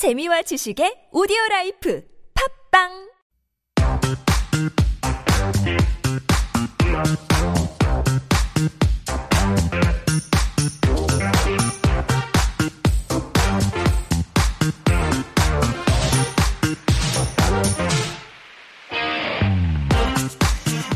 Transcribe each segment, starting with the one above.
재미와 지식의 오디오 라이프 팝빵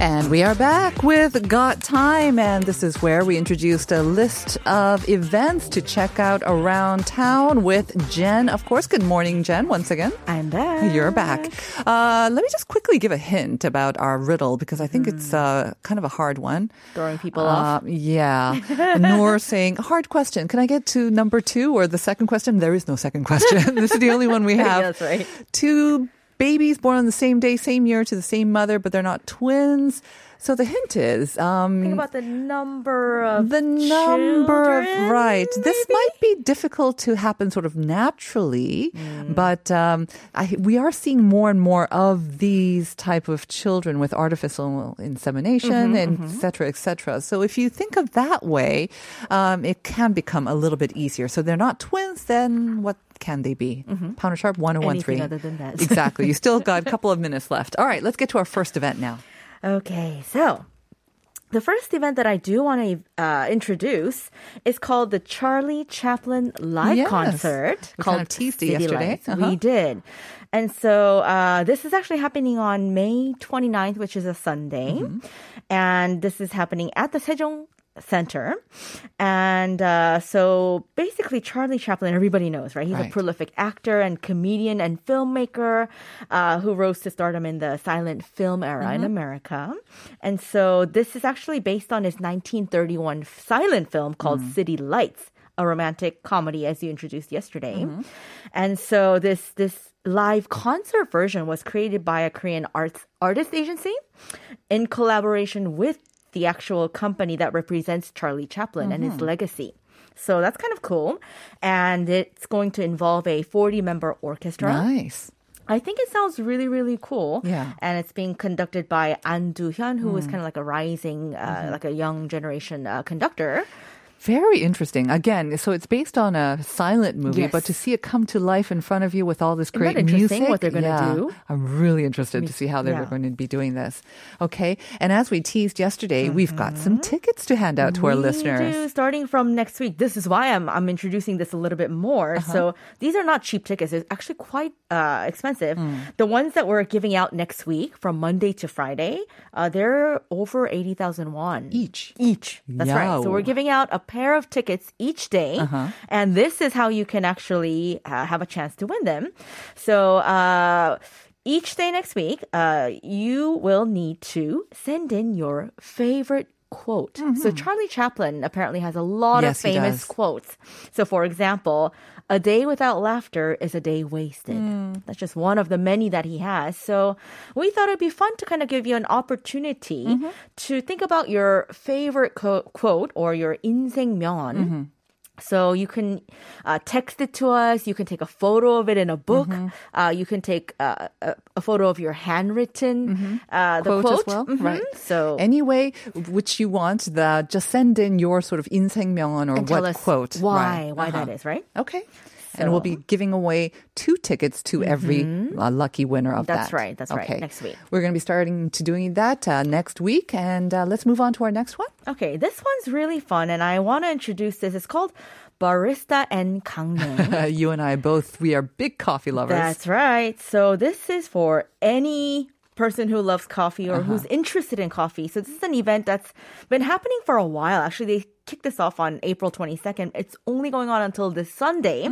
And we are back with Got Time, and this is where we introduced a list of events to check out around town with Jen. Of course, good morning, Jen, once again. I'm back. You're back. Uh, let me just quickly give a hint about our riddle because I think it's uh, kind of a hard one. Throwing people Uh, off. yeah. Noor saying, hard question. Can I get to number two or the second question? There is no second question. this is the only one we have. That's right. Two babies born on the same day, same year to the same mother, but they're not twins. So the hint is, um, Think about the number of the number of children, right this might be difficult to happen sort of naturally Mm. but um, I, we are seeing more and more of these type of children with artificial insemination Mm-hmm, and et cetera et cetera so if you think of that way um, it can become a little bit easier so they're not twins then what can they be? Pounder Sharp 1013. Mm-hmm. Anything other than that. exactly. You still got a couple of minutes left. All right, let's get to our first event now. Okay, so the first event that I do want to uh, introduce is called the Charlie Chaplin live Yes. concert. We called kind of teased it City yesterday. Uh-huh. We did. And so uh, this is actually happening on May 29th, which is a Sunday. Mm-hmm. And this is happening at the Sejong Center. And uh, so basically, Charlie Chaplin, everybody knows, right? He's a prolific actor and comedian and filmmaker uh, who rose to stardom in the silent film era Mm-hmm. in America. And so this is actually based on his 1931 silent film called Mm. City Lights, a romantic comedy, as you introduced yesterday. Mm-hmm. And so this this live concert version was created by a Korean arts artist agency in collaboration with the actual company that represents Charlie Chaplin and Mm-hmm. his legacy. So that's kind of cool. And it's going to involve a 40 member orchestra. Nice. I think it sounds really, really cool. Yeah. And it's being conducted by An Do-hyun, who is kind of like a rising, uh, Mm-hmm. like a young generation uh, conductor. Very interesting. Again, so it's based on a silent movie, Yes. but to see it come to life in front of you with all this Isn't great music, what they're gonna yeah, do? I'm really interested to see how they're yeah. going to be doing this. Okay, and as we teased yesterday, we've got some tickets to hand out to our Mm-hmm. Listeners. do, starting from next week. This is why I'm I'm introducing this a little bit more. Uh-huh. So these are not cheap tickets. It's actually quite uh, expensive. Hmm. The ones that we're giving out next week from Monday to Friday, uh, they're over eighty thousand won Each. Each. That's right. So we're giving out a pair of tickets each day, Uh-huh. and this is how you can actually uh, have a chance to win them. So. Uh, each day next week, uh, you will need to send in your favorite quote. So Charlie Chaplin apparently has a lot Mm-hmm. Yes, of he famous does. quotes. So for example, a day without laughter is a day wasted. Mm. That's just one of the many that he has. So we thought it'd be fun to kind of give you an opportunity Mm-hmm. to think about your favorite co- quote or your 인생면. Mm-hmm. So you can uh, text it to us. You can take a photo of it in a book. Mm-hmm. Uh, you can take uh, a, a photo of your handwritten uh, the Mm-hmm. Quote quote, as well, Mhm. right. So Any way which you want, the, just send in your sort of 인생명언 or and tell what us quote. why Right. why that Uh-huh. is right. Okay. and we'll be giving away two tickets to every uh, lucky winner of Mm-hmm. That's right, that's right, next week. We're going to be starting to doing that uh, next week, and uh, let's move on to our next one. Okay, this one's really fun, and I want to introduce this. It's called Barista and Kangmyeon. Uh, you and I both, we are big coffee lovers. That's right. So this is for any person who loves coffee or who's interested in coffee. So this is an event that's been happening for a while. Actually, they kicked this off on April 22nd. It's only going on until this Sunday,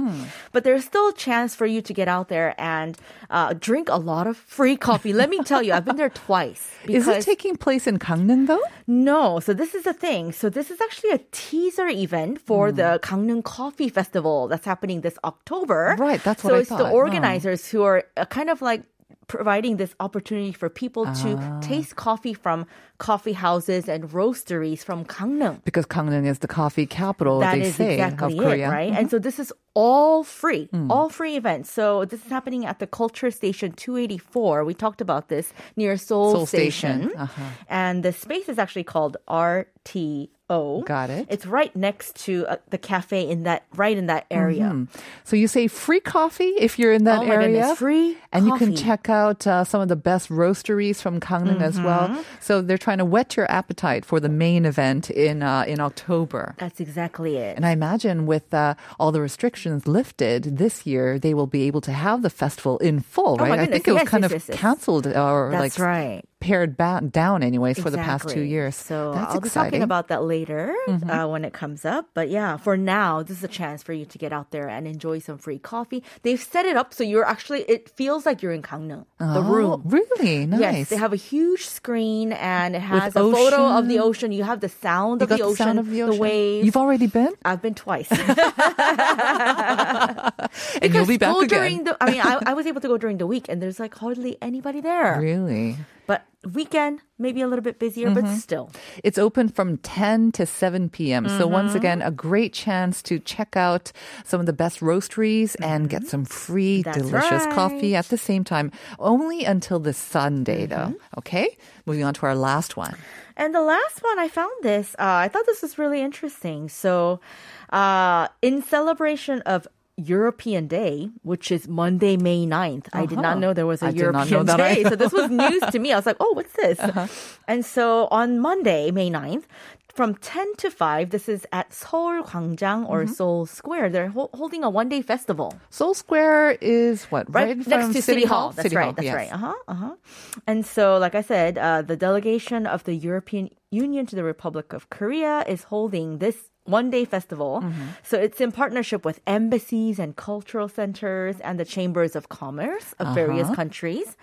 but there's still a chance for you to get out there and uh, drink a lot of free coffee. Let me tell you, I've been there twice. Is it taking place in Gangneung though? no, so this is the thing. So this is actually a teaser event for the Gangneung Coffee Festival that's happening this October. Right, that's so what I thought. So it's the organizers who are uh, kind of like providing this opportunity for people to Ah. taste coffee from coffee houses and roasteries from Gangneung. Because Gangneung is the coffee capital, That they is say, exactly of Korea. it, right? And so this is all free, Hmm. all free events. So this is happening at the Culture Station 284. We talked about this near Seoul, Seoul Station. Station. Uh-huh. And the space is actually called RTO. Got it. It's right next to uh, the cafe in that right in that area. So you say free coffee if you're in that Oh area. goodness, free And you can check out uh, some of the best roasteries from Gangneung as well. Mm-hmm. So they're trying to whet your appetite for the main event in uh, in October. That's exactly it. And I imagine with uh, all the restrictions lifted this year, they will be able to have the festival in full, Oh right? I think it was kind yes, of yes. canceled or That's like right. Pared ba- down, anyways, for the past two years. So That's I'll be exciting. Mm-hmm. talking about that later uh, when it comes up. But yeah, for now, this is a chance for you to get out there and enjoy some free coffee. They've set it up so you're actually, it feels like you're in Gangneung, the Oh, room. really nice. Yes, they have a huge screen and it With has a photo of the ocean. ocean. You have the sound of the the ocean, sound of the ocean. waves. You've already been, I've been twice. and you'll be back again. during the. I mean, I, I was able to go during the week, and there's like hardly anybody there. Really? But weekend, maybe a little bit busier, but Mm-hmm. still. It's open from 10 to 7 p.m. So Mm-hmm. once again, a great chance to check out some of the best roasteries and get some free Mm-hmm. That's delicious coffee at the same time. Only until this Sunday though. Mm-hmm. Okay? Moving on to our last one. And the last one, I found this. Uh, I thought this was really interesting. So, uh, in celebration of European Day, which is Monday, May 9th. I did not Uh-huh. know there was a I European Day. so this was news to me. I was like, oh, what's this? Uh-huh. And so on Monday, May 9th, from 10 to 5, this is at Seoul Gwangjang or Mm-hmm. Seoul Square. They're ho- holding a one day festival. Seoul Square is what? right, in next to City Hall. That's City right. Hall, That's yes. right. Uh huh. Uh huh. And so, like I said, uh, the delegation of the European Union to the Republic of Korea is holding this one day festival. Mm-hmm. So it's in partnership with embassies and cultural centers and the chambers of commerce of various Uh-huh. countries.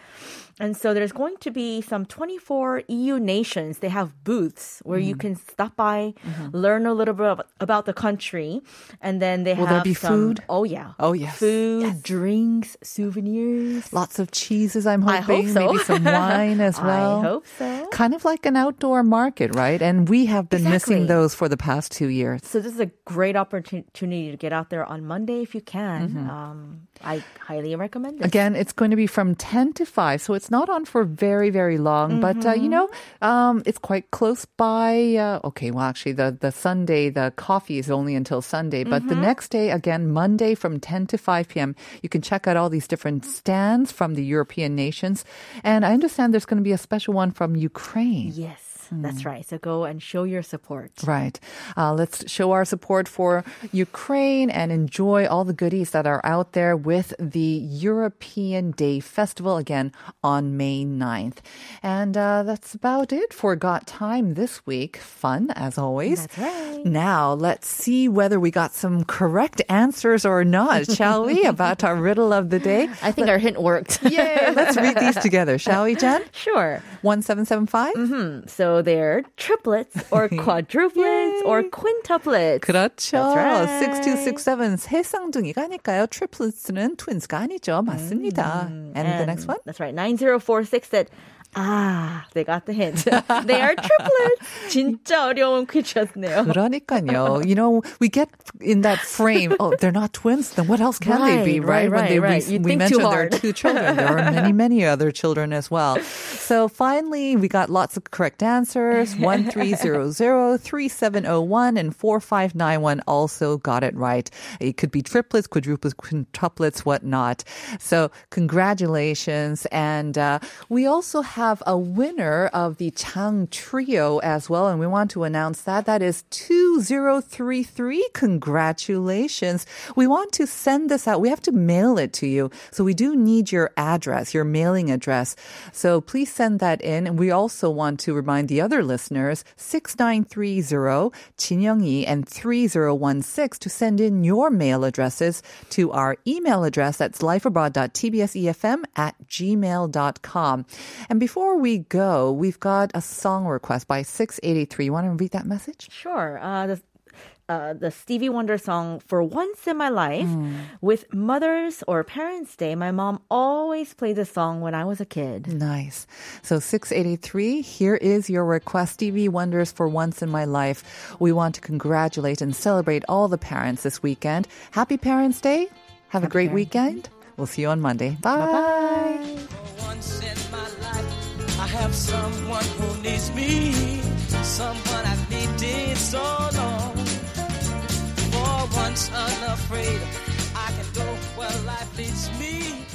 And so there's going to be some 24 EU nations. They have booths where Mm-hmm. you can stop by, learn a little bit about the country, and then they Will have there be some- food? Oh yeah. Oh, yes. Food, drinks, souvenirs. Lots of cheeses, I'm I hoping. hope so. Maybe some wine as well. I hope so. Kind of like an outdoor market, right? And we have been missing those for the past two years. So this is a great opportunity to get out there on Monday if you can. Mm-hmm. Um, I highly recommend it. Again, it's going to be from 10 to 5, so it's not on for very, very long. But, uh, you know, um, it's quite close by. Uh, okay, well, actually, the, the Sunday, the coffee is only until Sunday. But the next day, again, Monday from 10 to 5 p.m., you can check out all these different stands from the European nations. And I understand there's going to be a special one from Ukraine. Yes, Hmm. that's right. So go and show your support. Right. Uh, let's show our support for Ukraine and enjoy all the goodies that are out there with the European Day Festival again on May 9th. And uh, that's about it for Got Time this week. Fun as always. That's right. Now let's see whether we got some correct answers or not, shall we? About our riddle of the day. I think our hint worked. Yay! Let's read these together, shall we, Jen? sure. 1775? So they're triplets or quadruplets or quintuplets. 그렇죠. That's right. 6267 세쌍둥이가 아닐까요? 트리플스는 트윈스가 아니죠. 맞습니다. and, the next one? That's right. 9046 said, ah, they got the hint. they are triplets. 진짜 어려운 퀴즈였네요. 그러니까요. You know, we get in that frame. Oh, they're not twins. Then what else can they be, Right, right? right, when they right. we, You we think too mentioned there are hard. two children. There are many, many other children as well. So finally, we got lots of correct answers. 1300, 3701, and 4591 also got it right. It could be triplets, quadruplets, quintuplets, whatnot. So congratulations. And uh, we also have a winner of the Chang Trio as well. And we want to announce that. That is 2033. Congratulations. We want to send this out. We have to mail it to you. So we do need your address, your mailing address. So please send that in. And we also want to remind the other listeners 6930 진영이 and 3016 to send in your mail addresses to our email address. That's lifeabroad.tbsefm at gmail.com. And before we go, we've got a song request by 683. You want to read that message? Sure. Uh, the, uh, the Stevie Wonder song For Once in My Life. Hmm. With Mother's or Parents' Day, my mom always played this song when I was a kid. Nice. So 683, here is your request. Stevie Wonder's for Once in My Life. We want to congratulate and celebrate all the parents this weekend. Happy Parents' Day. Have a great weekend. We'll see you on Monday. Bye. Bye. Once unafraid, I can go where life leads me.